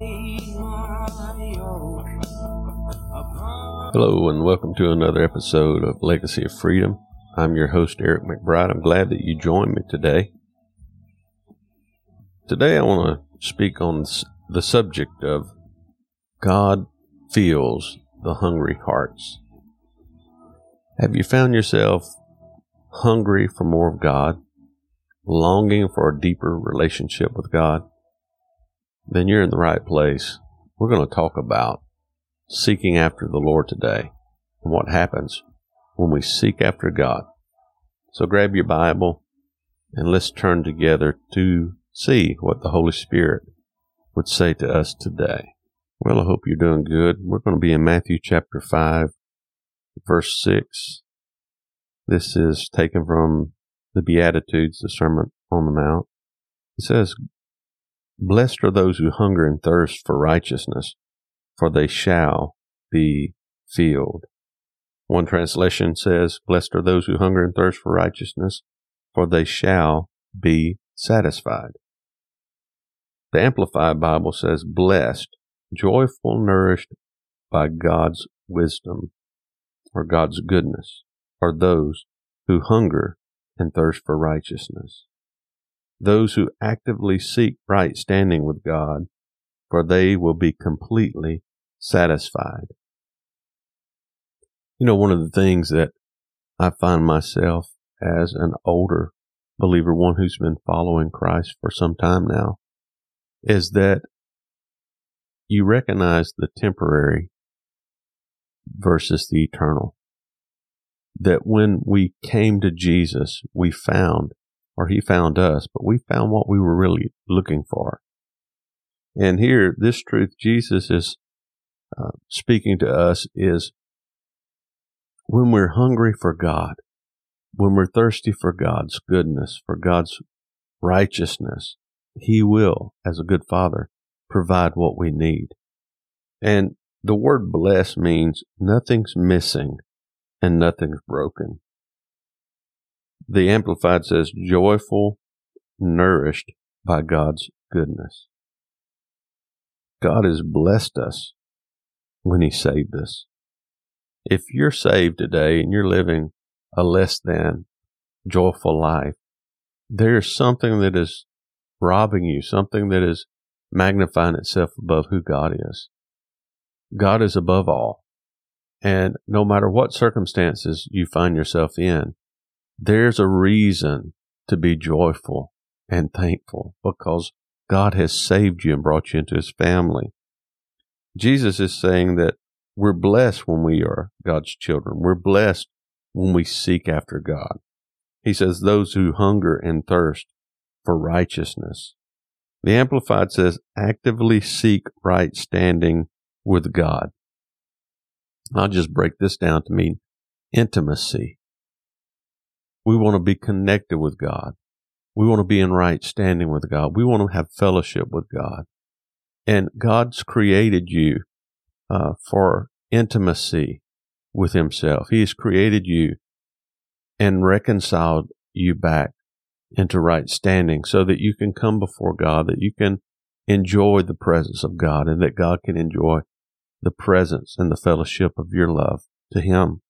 Hello, and welcome to another episode of Legacy of Freedom. I'm your host, Eric McBride. I'm glad that you joined me today. Today, I want to speak on the subject of God feels the hungry hearts. Have you found yourself hungry for more of God, longing for a deeper relationship with God? Then you're in the right place. We're going to talk about seeking after the Lord today and what happens when we seek after God. So grab your Bible and let's turn together to see what the Holy Spirit would say to us today. Well, I hope you're doing good. We're going to be in Matthew chapter 5, verse 6. This is taken from the Beatitudes, the Sermon on the Mount. It says, Blessed are those who hunger and thirst for righteousness, for they shall be filled. One translation says, Blessed are those who hunger and thirst for righteousness, for they shall be satisfied. The Amplified Bible says, Blessed, joyful, nourished by God's wisdom or God's goodness are those who hunger and thirst for righteousness. Those who actively seek right standing with God, for they will be completely satisfied. You know, one of the things that I find myself as an older believer, one who's been following Christ for some time now, is that you recognize the temporary versus the eternal. That when we came to Jesus, we found, or he found us, but we found what we were really looking for. And here, this truth Jesus is uh, speaking to us is when we're hungry for God, when we're thirsty for God's goodness, for God's righteousness, He will, as a good Father, provide what we need. And the word bless means nothing's missing and nothing's broken. The Amplified says joyful, nourished by God's goodness. God has blessed us when He saved us. If you're saved today and you're living a less than joyful life, there's something that is robbing you, something that is magnifying itself above who God is. God is above all. And no matter what circumstances you find yourself in, there's a reason to be joyful and thankful because God has saved you and brought you into his family. Jesus is saying that we're blessed when we are God's children. We're blessed when we seek after God. He says, those who hunger and thirst for righteousness. The Amplified says, actively seek right standing with God. I'll just break this down to mean intimacy. We want to be connected with God. We want to be in right standing with God. We want to have fellowship with God. And God's created you uh, for intimacy with Himself. He has created you and reconciled you back into right standing so that you can come before God, that you can enjoy the presence of God, and that God can enjoy the presence and the fellowship of your love to Him.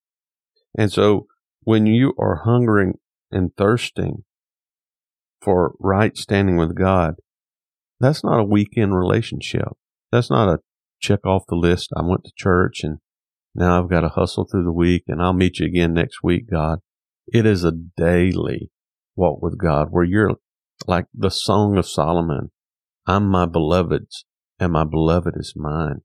And so when you are hungering and thirsting for right standing with God, that's not a weekend relationship. That's not a check off the list. I went to church and now I've got to hustle through the week and I'll meet you again next week, God. It is a daily walk with God where you're like the Song of Solomon. I'm my beloved's and my beloved is mine.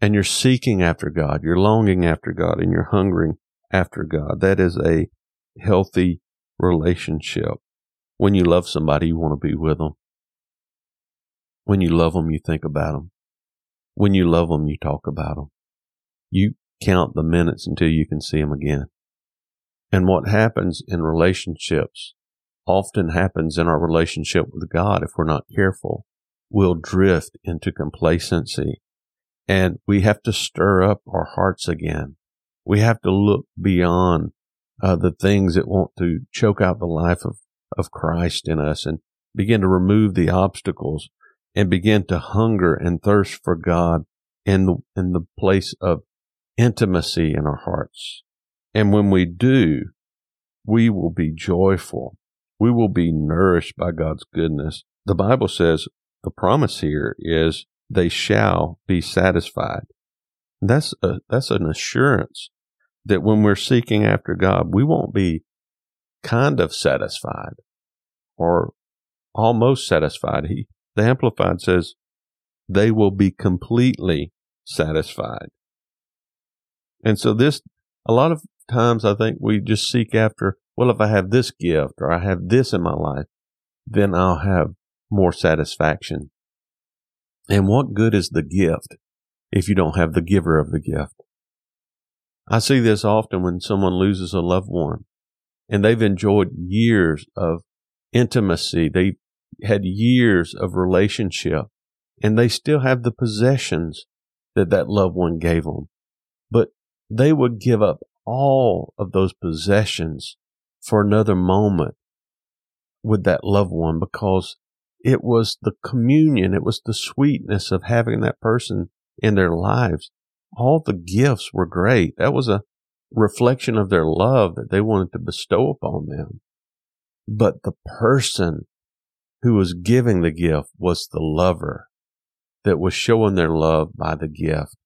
And you're seeking after God. You're longing after God and you're hungering after God. That is a healthy relationship. When you love somebody, you want to be with them. When you love them, you think about them. When you love them, you talk about them. You count the minutes until you can see them again. And what happens in relationships often happens in our relationship with God if we're not careful. We'll drift into complacency and we have to stir up our hearts again. We have to look beyond uh, the things that want to choke out the life of, of Christ in us and begin to remove the obstacles and begin to hunger and thirst for God in the, in the place of intimacy in our hearts. And when we do, we will be joyful. We will be nourished by God's goodness. The Bible says the promise here is they shall be satisfied. That's a, that's an assurance that when we're seeking after God, we won't be kind of satisfied or almost satisfied. He, the Amplified says they will be completely satisfied. And so this, a lot of times I think we just seek after, well, if I have this gift or I have this in my life, then I'll have more satisfaction. And what good is the gift if you don't have the giver of the gift? I see this often when someone loses a loved one and they've enjoyed years of intimacy. They had years of relationship and they still have the possessions that that loved one gave them. But they would give up all of those possessions for another moment with that loved one because it was the communion, it was the sweetness of having that person in their lives. All the gifts were great. That was a reflection of their love that they wanted to bestow upon them. But the person who was giving the gift was the lover that was showing their love by the gift.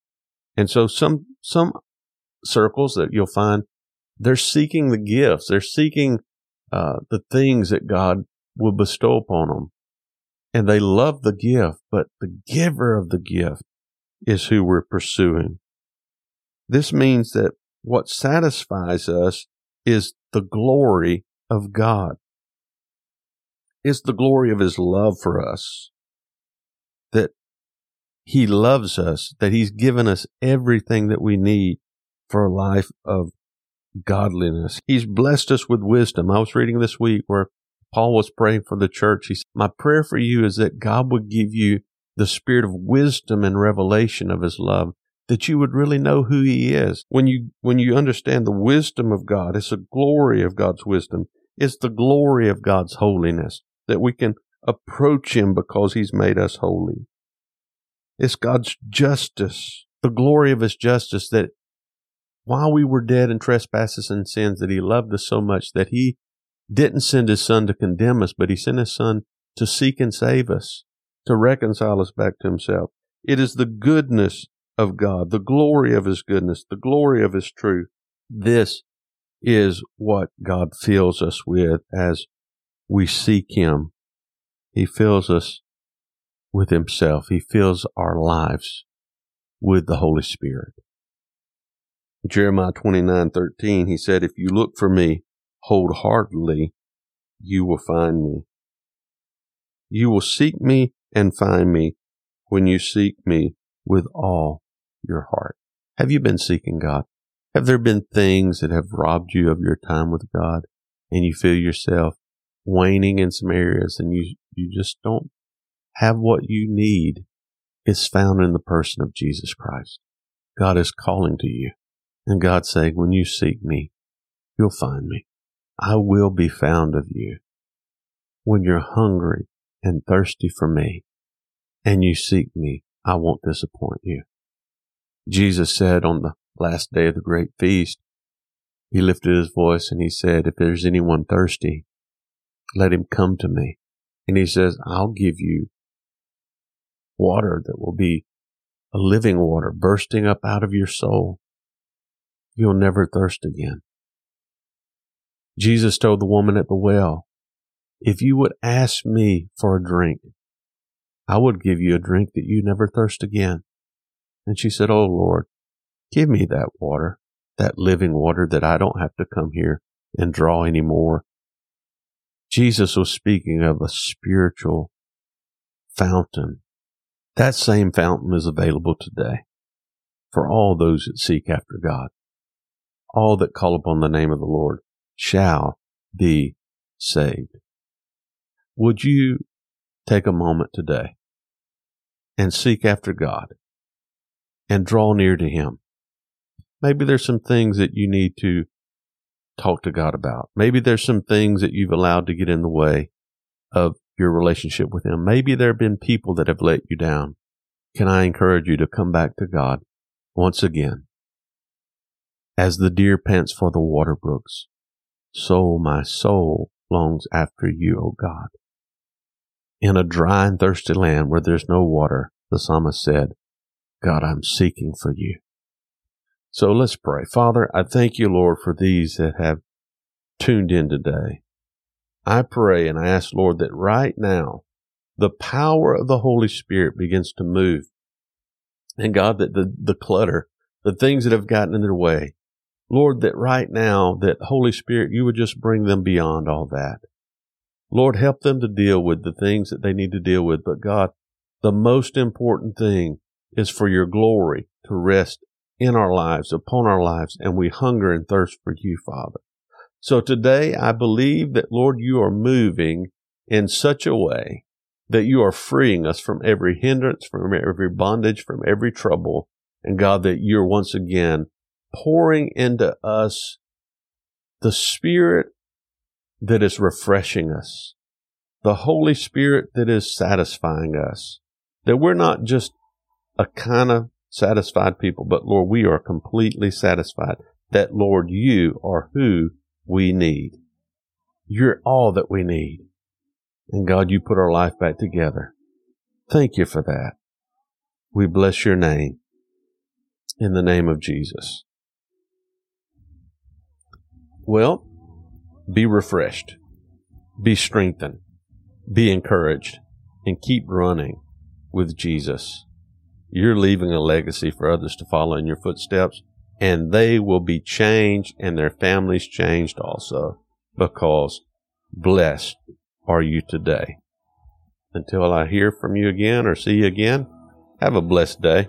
And so some, some circles that you'll find, they're seeking the gifts. They're seeking, uh, the things that God will bestow upon them. And they love the gift, but the giver of the gift is who we're pursuing. This means that what satisfies us is the glory of God. It's the glory of his love for us. That he loves us, that he's given us everything that we need for a life of godliness. He's blessed us with wisdom. I was reading this week where Paul was praying for the church. He said, My prayer for you is that God would give you the spirit of wisdom and revelation of his love, that you would really know who he is. When you, when you understand the wisdom of God, it's the glory of God's wisdom. It's the glory of God's holiness that we can approach him because he's made us holy. It's God's justice, the glory of his justice that while we were dead in trespasses and sins, that he loved us so much that he didn't send his son to condemn us, but he sent his son to seek and save us, to reconcile us back to himself. It is the goodness of God, the glory of his goodness, the glory of his truth. This is what God fills us with as we seek him. He fills us with himself. He fills our lives with the Holy Spirit. Jeremiah 29:13 he said, If you look for me wholeheartedly, you will find me. You will seek me and find me when you seek me with all your heart. Have you been seeking God? Have there been things that have robbed you of your time with God and you feel yourself waning in some areas and you, you just don't have what you need? It's found in the person of Jesus Christ. God is calling to you. And God saying, when you seek me, you'll find me. I will be found of you. When you're hungry and thirsty for me and you seek me, I won't disappoint you. Jesus said on the last day of the great feast, he lifted his voice and he said, if there's anyone thirsty, let him come to me. And he says, I'll give you water that will be a living water bursting up out of your soul you'll never thirst again. Jesus told the woman at the well, if you would ask me for a drink, I would give you a drink that you never thirst again. And she said, Oh Lord, give me that water, that living water that I don't have to come here and draw anymore. Jesus was speaking of a spiritual fountain. That same fountain is available today for all those that seek after God all that call upon the name of the Lord shall be saved. Would you take a moment today and seek after God and draw near to Him? Maybe there's some things that you need to talk to God about. Maybe there's some things that you've allowed to get in the way of your relationship with Him. Maybe there have been people that have let you down. Can I encourage you to come back to God once again? As the deer pants for the water brooks, so my soul longs after you, O God. In a dry and thirsty land where there's no water, the psalmist said, God, I'm seeking for you. So let's pray. Father, I thank you, Lord, for these that have tuned in today. I pray and I ask, Lord, that right now the power of the Holy Spirit begins to move. And God, that the, the clutter, the things that have gotten in their way, Lord, that right now, that Holy Spirit, you would just bring them beyond all that. Lord, help them to deal with the things that they need to deal with. But God, the most important thing is for your glory to rest in our lives, upon our lives, and we hunger and thirst for you, Father. So today I believe that, Lord, you are moving in such a way that you are freeing us from every hindrance, from every bondage, from every trouble. And God, that you're once again pouring into us the Spirit that is refreshing us, the Holy Spirit that is satisfying us, that we're not just a kind of satisfied people, but Lord, we are completely satisfied that, Lord, you are who we need. You're all that we need. And God, you put our life back together. Thank you for that. We bless your name in the name of Jesus. Well, be refreshed, be strengthened, be encouraged, and keep running with Jesus. You're leaving a legacy for others to follow in your footsteps, and they will be changed and their families changed also because blessed are you today. Until I hear from you again or see you again, have a blessed day.